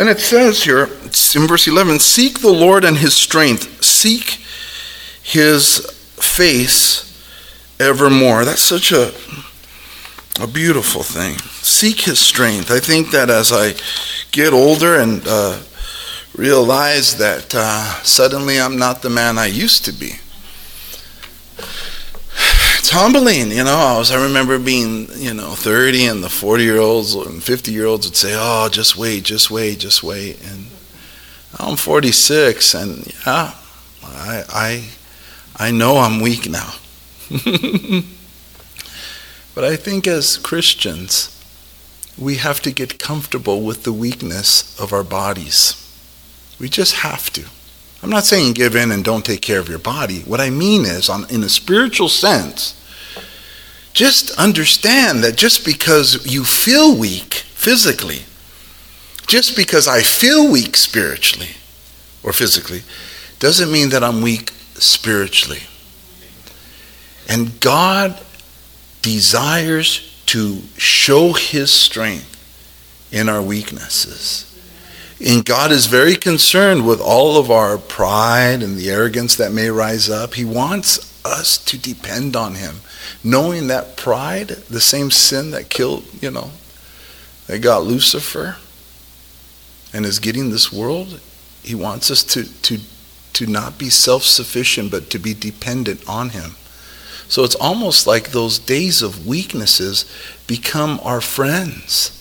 And it says here, in verse 11 Seek the Lord and his strength, seek his face evermore. That's such a, a beautiful thing. Seek his strength. I think that as I get older and uh, realize that uh, suddenly I'm not the man I used to be it's humbling, you know. I was I remember being, you know, 30 and the 40 year olds and 50 year olds would say, "Oh, just wait, just wait, just wait." And I'm 46, and yeah, I I I know I'm weak now. but I think as Christians, we have to get comfortable with the weakness of our bodies. We just have to. I'm not saying give in and don't take care of your body. What I mean is, on, in a spiritual sense, just understand that just because you feel weak physically, just because I feel weak spiritually or physically, doesn't mean that I'm weak spiritually. And God desires to show his strength in our weaknesses. And God is very concerned with all of our pride and the arrogance that may rise up. He wants us to depend on him knowing that pride, the same sin that killed, you know, that got Lucifer and is getting this world, he wants us to, to, to not be self sufficient, but to be dependent on him. So it's almost like those days of weaknesses become our friends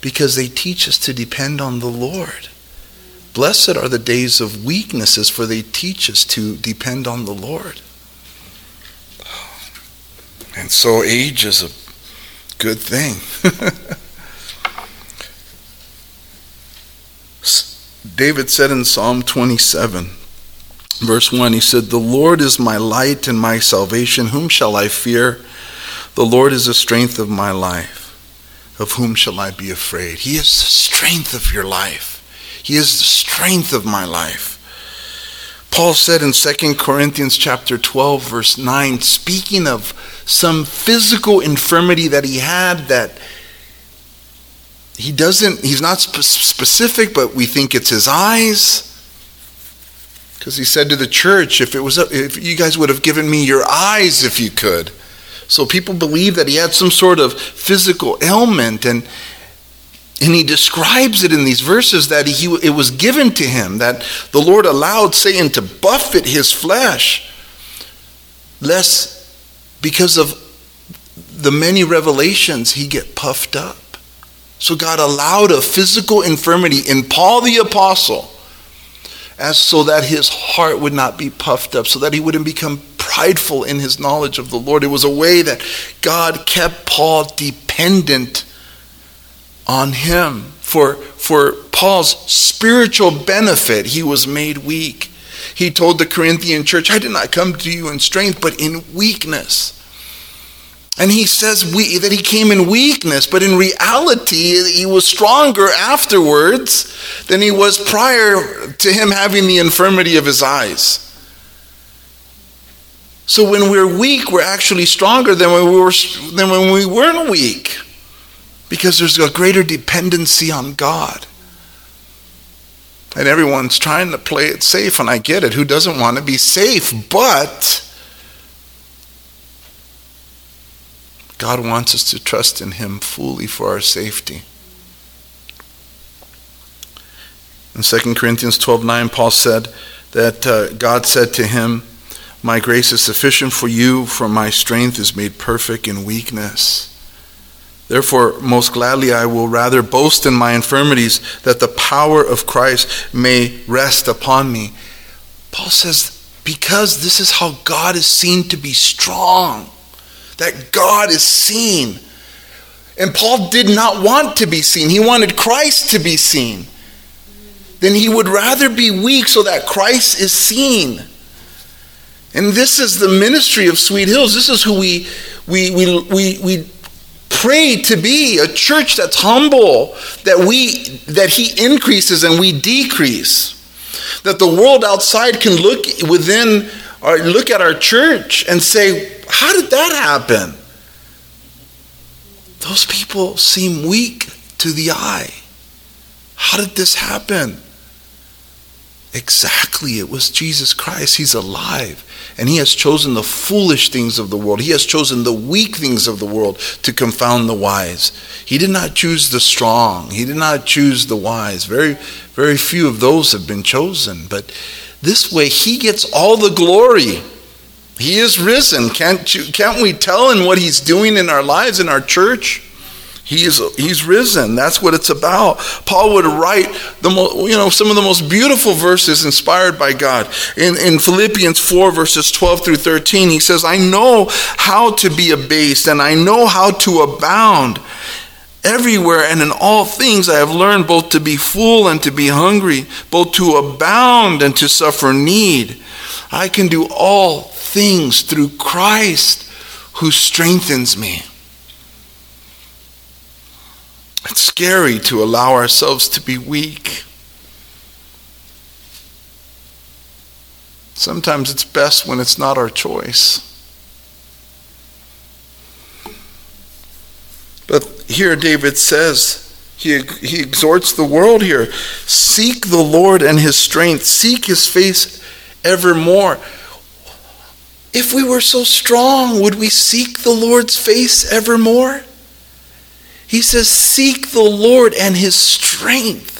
because they teach us to depend on the Lord. Blessed are the days of weaknesses, for they teach us to depend on the Lord. And so age is a good thing. David said in Psalm 27, verse 1, he said, The Lord is my light and my salvation. Whom shall I fear? The Lord is the strength of my life. Of whom shall I be afraid? He is the strength of your life. He is the strength of my life. Paul said in 2 Corinthians chapter 12 verse 9 speaking of some physical infirmity that he had that he doesn't he's not sp- specific but we think it's his eyes. Because he said to the church if it was if you guys would have given me your eyes if you could. So people believe that he had some sort of physical ailment and and he describes it in these verses that he, it was given to him, that the Lord allowed Satan to buffet his flesh, lest because of the many revelations he get puffed up. So God allowed a physical infirmity in Paul the apostle as so that his heart would not be puffed up, so that he wouldn't become prideful in his knowledge of the Lord. It was a way that God kept Paul dependent on him. For, for Paul's spiritual benefit, he was made weak. He told the Corinthian church, I did not come to you in strength, but in weakness. And he says we, that he came in weakness, but in reality, he was stronger afterwards than he was prior to him having the infirmity of his eyes. So when we're weak, we're actually stronger than when we, were, than when we weren't weak because there's a greater dependency on God. And everyone's trying to play it safe, and I get it. Who doesn't want to be safe? But God wants us to trust in Him fully for our safety. In 2 Corinthians 12 9, Paul said that uh, God said to him, My grace is sufficient for you, for my strength is made perfect in weakness. Therefore, most gladly I will rather boast in my infirmities that the power of Christ may rest upon me. Paul says, because this is how God is seen to be strong, that God is seen. And Paul did not want to be seen, he wanted Christ to be seen. then he would rather be weak so that Christ is seen. And this is the ministry of Sweet Hills. This is who we, we, we, we, we pray to be a church that's humble, that, we, that he increases and we decrease. That the world outside can look within or look at our church and say, How did that happen? Those people seem weak to the eye. How did this happen? Exactly, it was Jesus Christ. He's alive. And He has chosen the foolish things of the world. He has chosen the weak things of the world to confound the wise. He did not choose the strong. He did not choose the wise. Very, very few of those have been chosen. But this way, He gets all the glory. He is risen. Can't, you, can't we tell in what He's doing in our lives, in our church? He's, he's risen. That's what it's about. Paul would write the mo- you know, some of the most beautiful verses inspired by God. In, in Philippians 4, verses 12 through 13, he says, I know how to be abased, and I know how to abound. Everywhere and in all things I have learned both to be full and to be hungry, both to abound and to suffer need. I can do all things through Christ who strengthens me. It's scary to allow ourselves to be weak. Sometimes it's best when it's not our choice. But here David says, he, he exhorts the world here seek the Lord and his strength, seek his face evermore. If we were so strong, would we seek the Lord's face evermore? He says, Seek the Lord and his strength.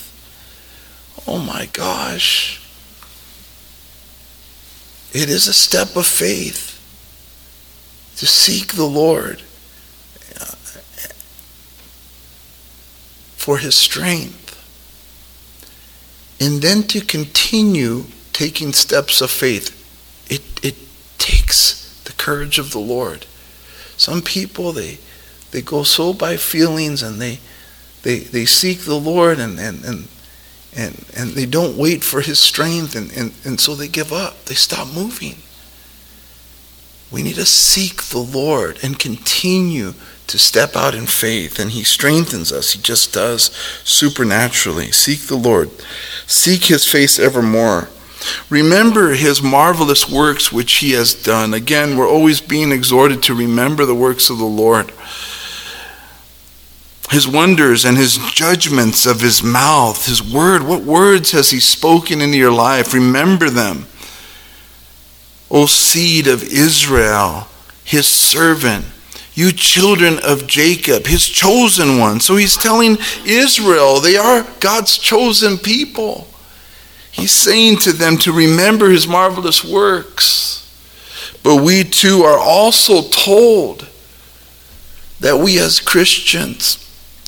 Oh my gosh. It is a step of faith to seek the Lord uh, for his strength. And then to continue taking steps of faith. It, it takes the courage of the Lord. Some people, they, they go so by feelings and they, they, they seek the Lord and, and, and, and, and they don't wait for his strength and, and, and so they give up. They stop moving. We need to seek the Lord and continue to step out in faith, and He strengthens us. He just does supernaturally. Seek the Lord, seek His face evermore. Remember His marvelous works which He has done. Again, we're always being exhorted to remember the works of the Lord his wonders and his judgments of his mouth, his word. What words has he spoken into your life? Remember them. O seed of Israel, his servant, you children of Jacob, his chosen one. So he's telling Israel, they are God's chosen people. He's saying to them to remember his marvelous works. But we too are also told that we as Christians,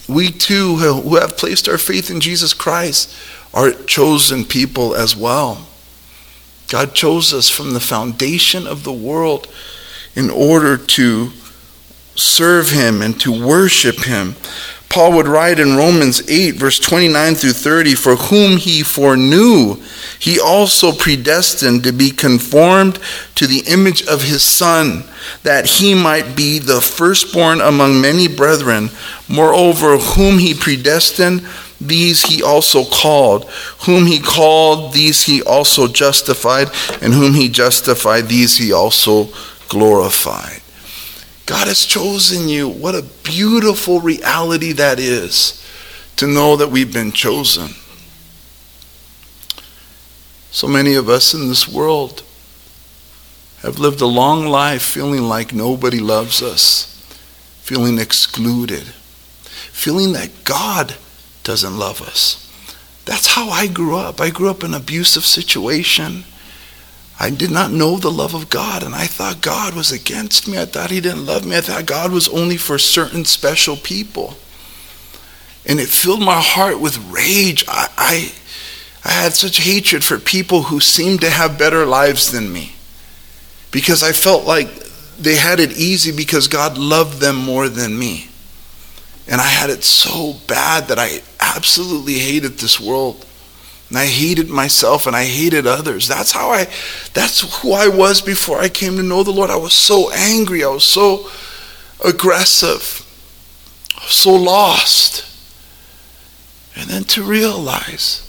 we too who have placed our faith in Jesus Christ are chosen people as well. God chose us from the foundation of the world in order to serve Him and to worship Him. Paul would write in Romans 8, verse 29 through 30 For whom he foreknew, he also predestined to be conformed to the image of his Son, that he might be the firstborn among many brethren. Moreover, whom he predestined, these he also called. Whom he called, these he also justified. And whom he justified, these he also glorified. God has chosen you. What a beautiful reality that is to know that we've been chosen. So many of us in this world have lived a long life feeling like nobody loves us, feeling excluded, feeling that God doesn't love us. That's how I grew up. I grew up in an abusive situation. I did not know the love of God, and I thought God was against me. I thought He didn't love me. I thought God was only for certain special people. And it filled my heart with rage. I, I, I had such hatred for people who seemed to have better lives than me because I felt like they had it easy because God loved them more than me. And I had it so bad that I absolutely hated this world And I hated myself and I hated others. That's how I, that's who I was before I came to know the Lord. I was so angry. I was so aggressive, so lost. And then to realize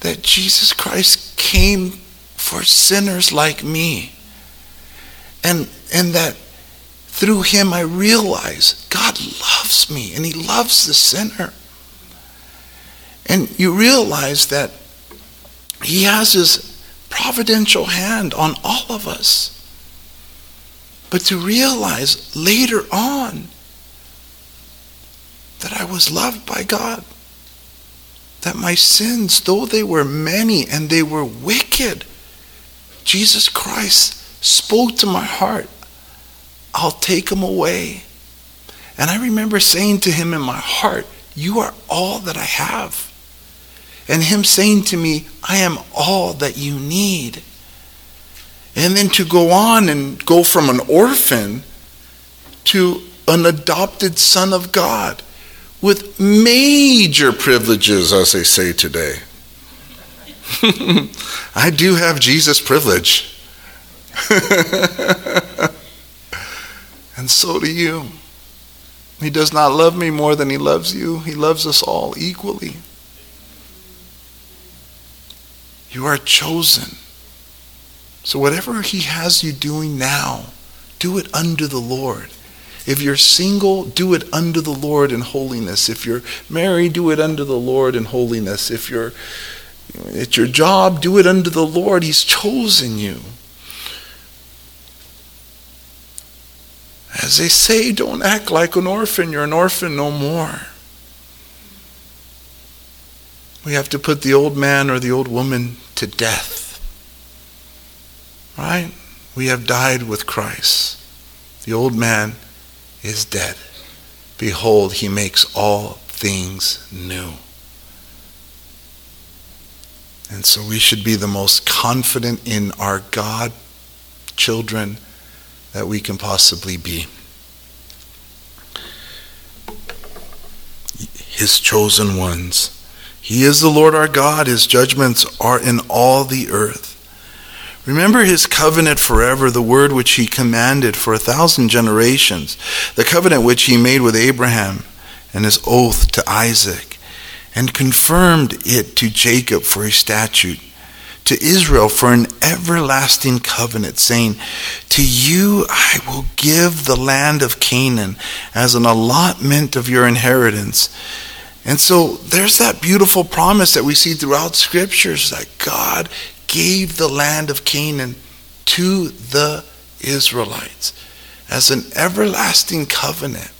that Jesus Christ came for sinners like me. And, and that through him I realize God loves me and he loves the sinner. And you realize that he has his providential hand on all of us. But to realize later on that I was loved by God, that my sins, though they were many and they were wicked, Jesus Christ spoke to my heart, I'll take them away. And I remember saying to him in my heart, You are all that I have. And him saying to me, I am all that you need. And then to go on and go from an orphan to an adopted son of God with major privileges, as they say today. I do have Jesus privilege. and so do you. He does not love me more than he loves you. He loves us all equally. You are chosen. So, whatever He has you doing now, do it unto the Lord. If you're single, do it unto the Lord in holiness. If you're married, do it unto the Lord in holiness. If you're at your job, do it unto the Lord. He's chosen you. As they say, don't act like an orphan. You're an orphan no more. We have to put the old man or the old woman to death. Right? We have died with Christ. The old man is dead. Behold, he makes all things new. And so we should be the most confident in our God children that we can possibly be. His chosen ones. He is the Lord our God. His judgments are in all the earth. Remember his covenant forever, the word which he commanded for a thousand generations, the covenant which he made with Abraham, and his oath to Isaac, and confirmed it to Jacob for a statute, to Israel for an everlasting covenant, saying, To you I will give the land of Canaan as an allotment of your inheritance. And so there's that beautiful promise that we see throughout scriptures that God gave the land of Canaan to the Israelites as an everlasting covenant.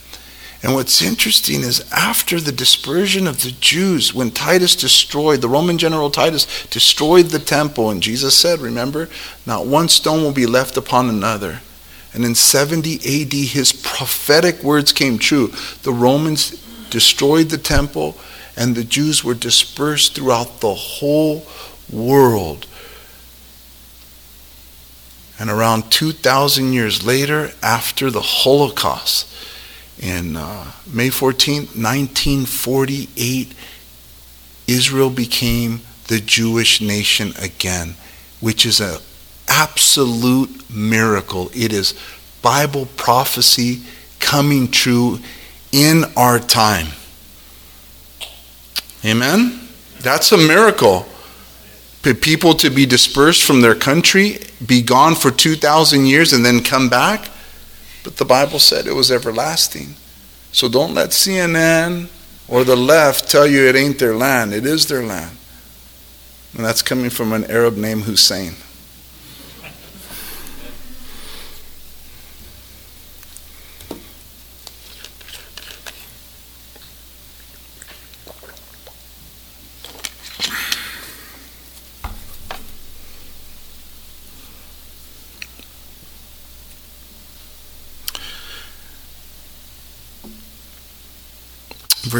And what's interesting is after the dispersion of the Jews, when Titus destroyed, the Roman general Titus destroyed the temple, and Jesus said, remember, not one stone will be left upon another. And in 70 AD, his prophetic words came true. The Romans destroyed the temple, and the Jews were dispersed throughout the whole world. And around 2,000 years later, after the Holocaust, in uh, May 14, 1948, Israel became the Jewish nation again, which is an absolute miracle. It is Bible prophecy coming true in our time. Amen? That's a miracle people to be dispersed from their country, be gone for 2,000 years, and then come back. But the Bible said it was everlasting. So don't let CNN or the left tell you it ain't their land. It is their land. And that's coming from an Arab named Hussein.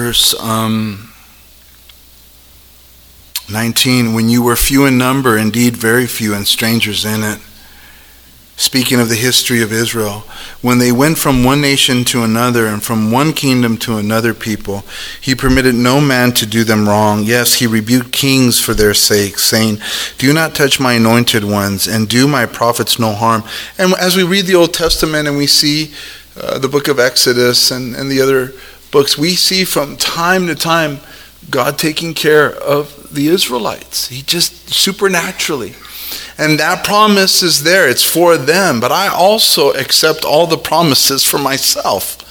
Verse um, 19 when you were few in number, indeed very few, and strangers in it. speaking of the history of Israel, when they went from one nation to another and from one kingdom to another people, he permitted no man to do them wrong. Yes, he rebuked kings for their sake, saying, Do not touch my anointed ones and do my prophets no harm. And as we read the Old Testament and we see uh, the book of Exodus and, and the other books, we see from time to time God taking care of the Israelites. He just supernaturally. And that promise is there, it's for them. But I also accept all the promises for myself.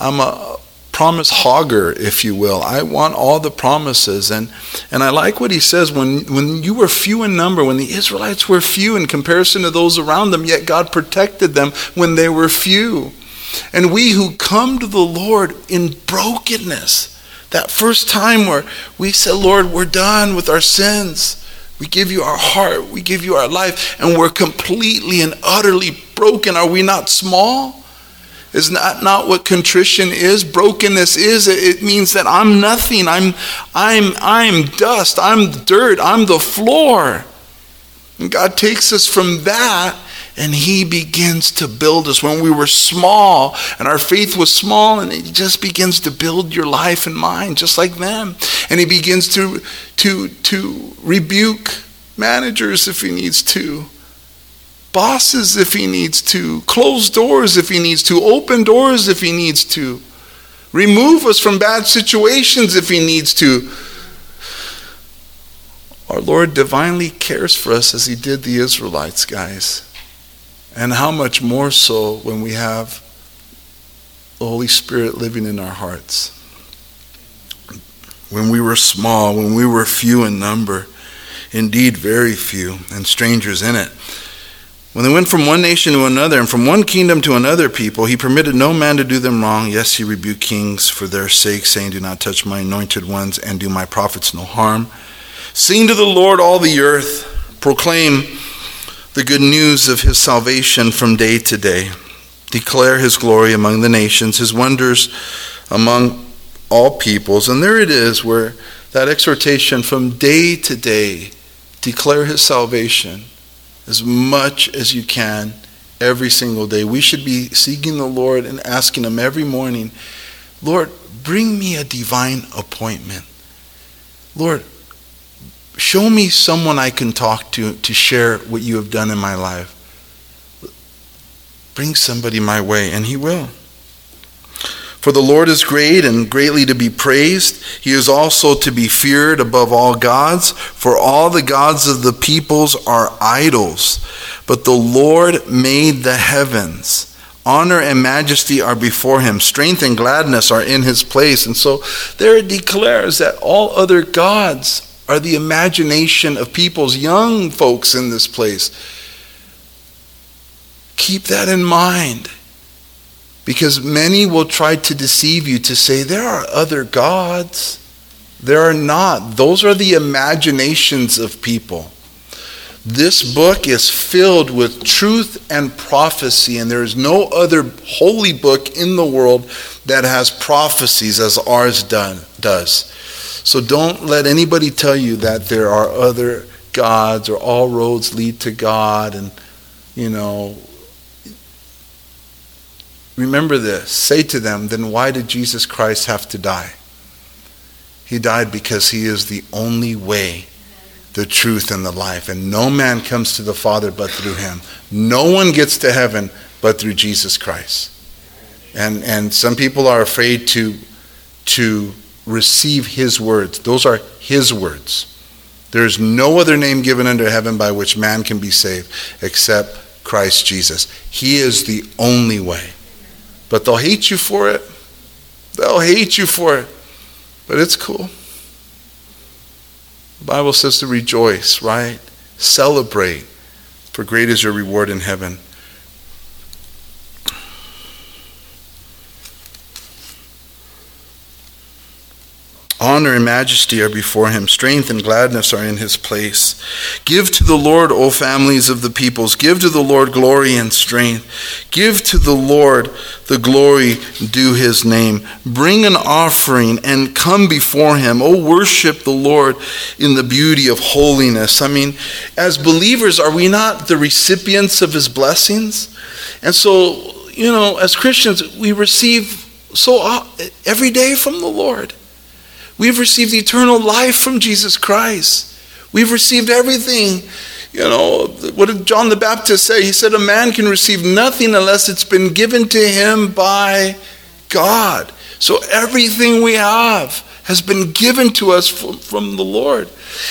I'm a promise hogger, if you will. I want all the promises. And, and I like what he says when, when you were few in number, when the Israelites were few in comparison to those around them, yet God protected them when they were few. And we who come to the Lord in brokenness, that first time where we said, Lord, we're done with our sins. We give you our heart, we give you our life, and we're completely and utterly broken. Are we not small? Is that not what contrition is? Brokenness is. It means that I'm nothing. I'm, I'm, I'm dust. I'm dirt. I'm the floor. And God takes us from that and he begins to build us. When we were small and our faith was small and he just begins to build your life and mine, just like them. And he begins to to to rebuke managers if he needs to bosses if he needs to close doors if he needs to open doors if he needs to remove us from bad situations if he needs to. Our Lord divinely cares for us as he did the Israelites, guys. And how much more so when we have the Holy Spirit living in our hearts. When we were small, when we were few in number, indeed very few, and strangers in it. When they went from one nation to another and from one kingdom to another people, he permitted no man to do them wrong. Yes, he rebuked kings for their sake, saying, Do not touch my anointed ones and do my prophets no harm. Sing to the Lord all the earth, proclaim the good news of his salvation from day to day. Declare his glory among the nations, his wonders among all peoples. And there it is, where that exhortation from day to day, declare his salvation as much as you can every single day. We should be seeking the Lord and asking him every morning, Lord, bring me a divine appointment. Lord, Show me someone I can talk to to share what you have done in my life. Bring somebody my way, and He will. For the Lord is great and greatly to be praised. He is also to be feared above all gods, for all the gods of the peoples are idols. But the Lord made the heavens. Honor and majesty are before him. Strength and gladness are in his place. And so there it declares that all other gods are the imagination of people's young folks in this place. Keep that in mind. Because many will try to deceive you to say there are other gods. There are not. Those are the imaginations of people. This book is filled with truth and prophecy, and there is no other holy book in the world that has prophecies as ours done, does. So don't let anybody tell you that there are other gods or all roads lead to God and, you know, remember this. Say to them, then why did Jesus Christ have to die? He died because he is the only way, the truth, and the life. And no man comes to the Father but through him. No one gets to heaven but through Jesus Christ. And, and some people are afraid to, to receive his words. Those are his words. There is no other name given under heaven by which man can be saved except Christ Jesus. He is the only way. But they'll hate you for it. They'll hate you for it. But it's cool. The Bible says to rejoice, right? Celebrate, for great is your reward in heaven. Honor and majesty are before him. Strength and gladness are in his place. Give to the Lord, O families of the peoples. Give to the Lord glory and strength. Give to the Lord the glory due his name. Bring an offering and come before him. O worship the Lord in the beauty of holiness. I mean, as believers, are we not the recipients of his blessings? And so, you know, as Christians, we receive so uh, every day from the Lord. We've received eternal life from Jesus Christ. We've received everything. You know, what did John the Baptist say? He said, A man can receive nothing unless it's been given to him by God. So everything we have has been given to us from, from the Lord.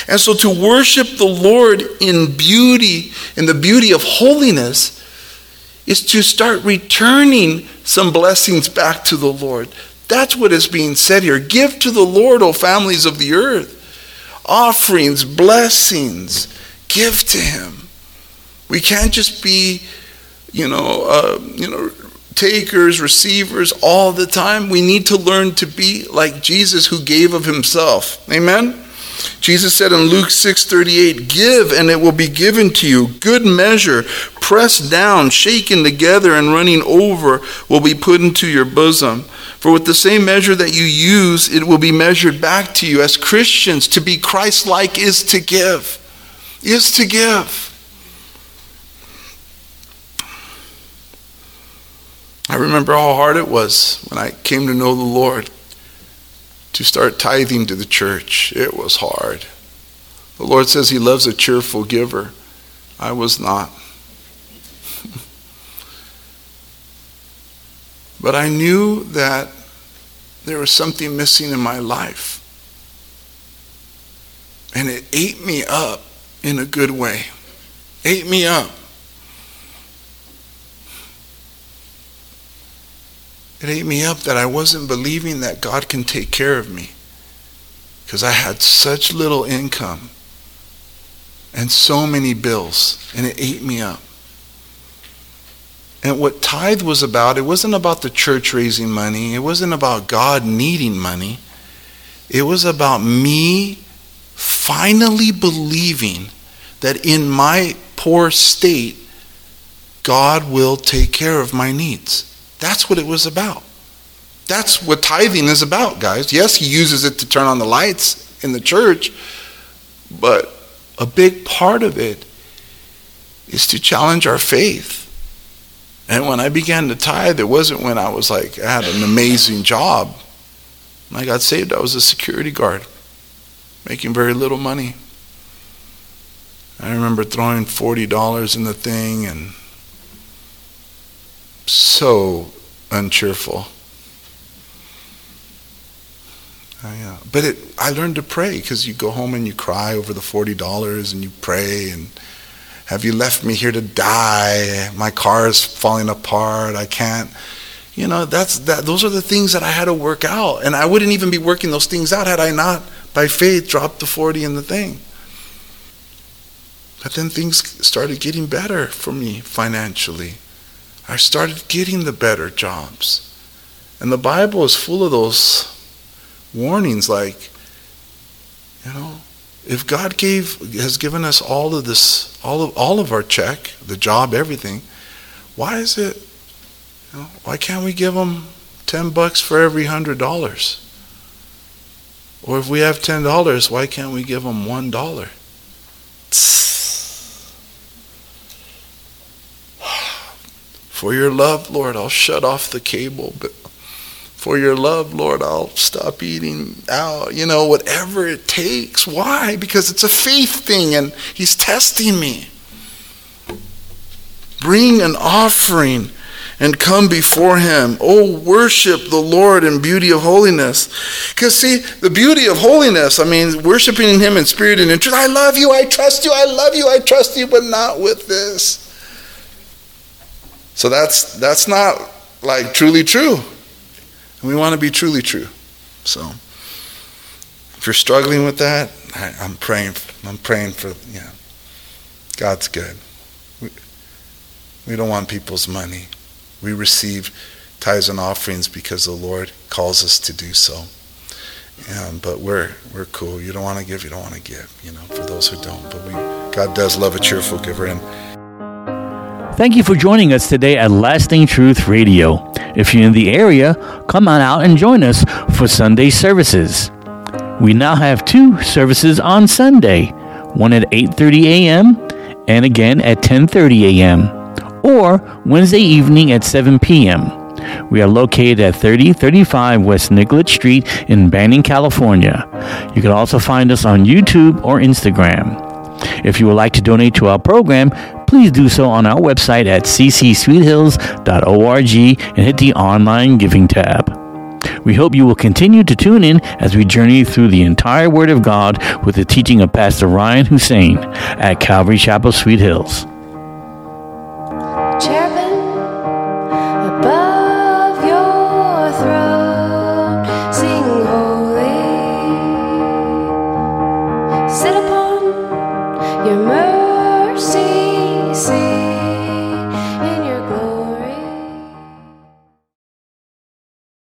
And so to worship the Lord in beauty, in the beauty of holiness, is to start returning some blessings back to the Lord. That's what is being said here. Give to the Lord, O families of the earth. Offerings, blessings, give to Him. We can't just be, you know, uh, you know, takers, receivers all the time. We need to learn to be like Jesus who gave of Himself. Amen? Jesus said in Luke 6:38, "Give and it will be given to you. Good measure, pressed down, shaken together and running over will be put into your bosom." For with the same measure that you use, it will be measured back to you. As Christians, to be Christ like is to give, is to give. I remember how hard it was when I came to know the Lord to start tithing to the church. It was hard. The Lord says He loves a cheerful giver. I was not. But I knew that there was something missing in my life. And it ate me up in a good way. Ate me up. It ate me up that I wasn't believing that God can take care of me. Because I had such little income and so many bills, and it ate me up. And what tithe was about, it wasn't about the church raising money, it wasn't about God needing money. It was about me finally believing that in my poor state, God will take care of my needs. That's what it was about. That's what tithing is about, guys. Yes, he uses it to turn on the lights in the church, but a big part of it is to challenge our faith and when I began to tithe, it wasn't when I was like, I had an amazing job. When I got saved, I was a security guard, making very little money. I remember throwing $40 in the thing and so uncheerful. Uh, but it, I learned to pray because you go home and you cry over the $40 and you pray and have you left me here to die? My car is falling apart. I can't. You know, that's that those are the things that I had to work out. And I wouldn't even be working those things out had I not by faith dropped the 40 in the thing. But then things started getting better for me financially. I started getting the better jobs. And the Bible is full of those warnings like, you know, if God gave has given us all of this, all of all of our check, the job, everything, why is it? You know, why can't we give them ten bucks for every hundred dollars? Or if we have ten dollars, why can't we give them one dollar? For your love, Lord, I'll shut off the cable But for your love, Lord, I'll stop eating out, you know, whatever it takes. Why? Because it's a faith thing and He's testing me. Bring an offering and come before Him. Oh, worship the Lord in beauty of holiness. Because, see, the beauty of holiness, I mean, worshiping Him in spirit and in truth. I love you, I trust you, I love you, I trust you, but not with this. So that's that's not like truly true. And we want to be truly true. So if you're struggling with that, I, am praying. I'm praying for. Know, God's good. We, we don't want people's money. We receive tithes and offerings because the Lord calls us to do so. Um, but we're we're cool. You don't want to give, you don't want to give. You know, for those who don't. But we, God does love a cheerful giver, and Thank you for joining us today at Lasting Truth Radio. If you're in the area, come on out and join us for Sunday services. We now have two services on Sunday, one at 8:30 a.m. and again at 10:30 a.m. or Wednesday evening at 7 p.m. We are located at 3035 West Nicollet Street in Banning, California. You can also find us on YouTube or Instagram. If you would like to donate to our program, please do so on our website at ccsweethills.org and hit the online giving tab. We hope you will continue to tune in as we journey through the entire Word of God with the teaching of Pastor Ryan Hussein at Calvary Chapel, Sweet Hills.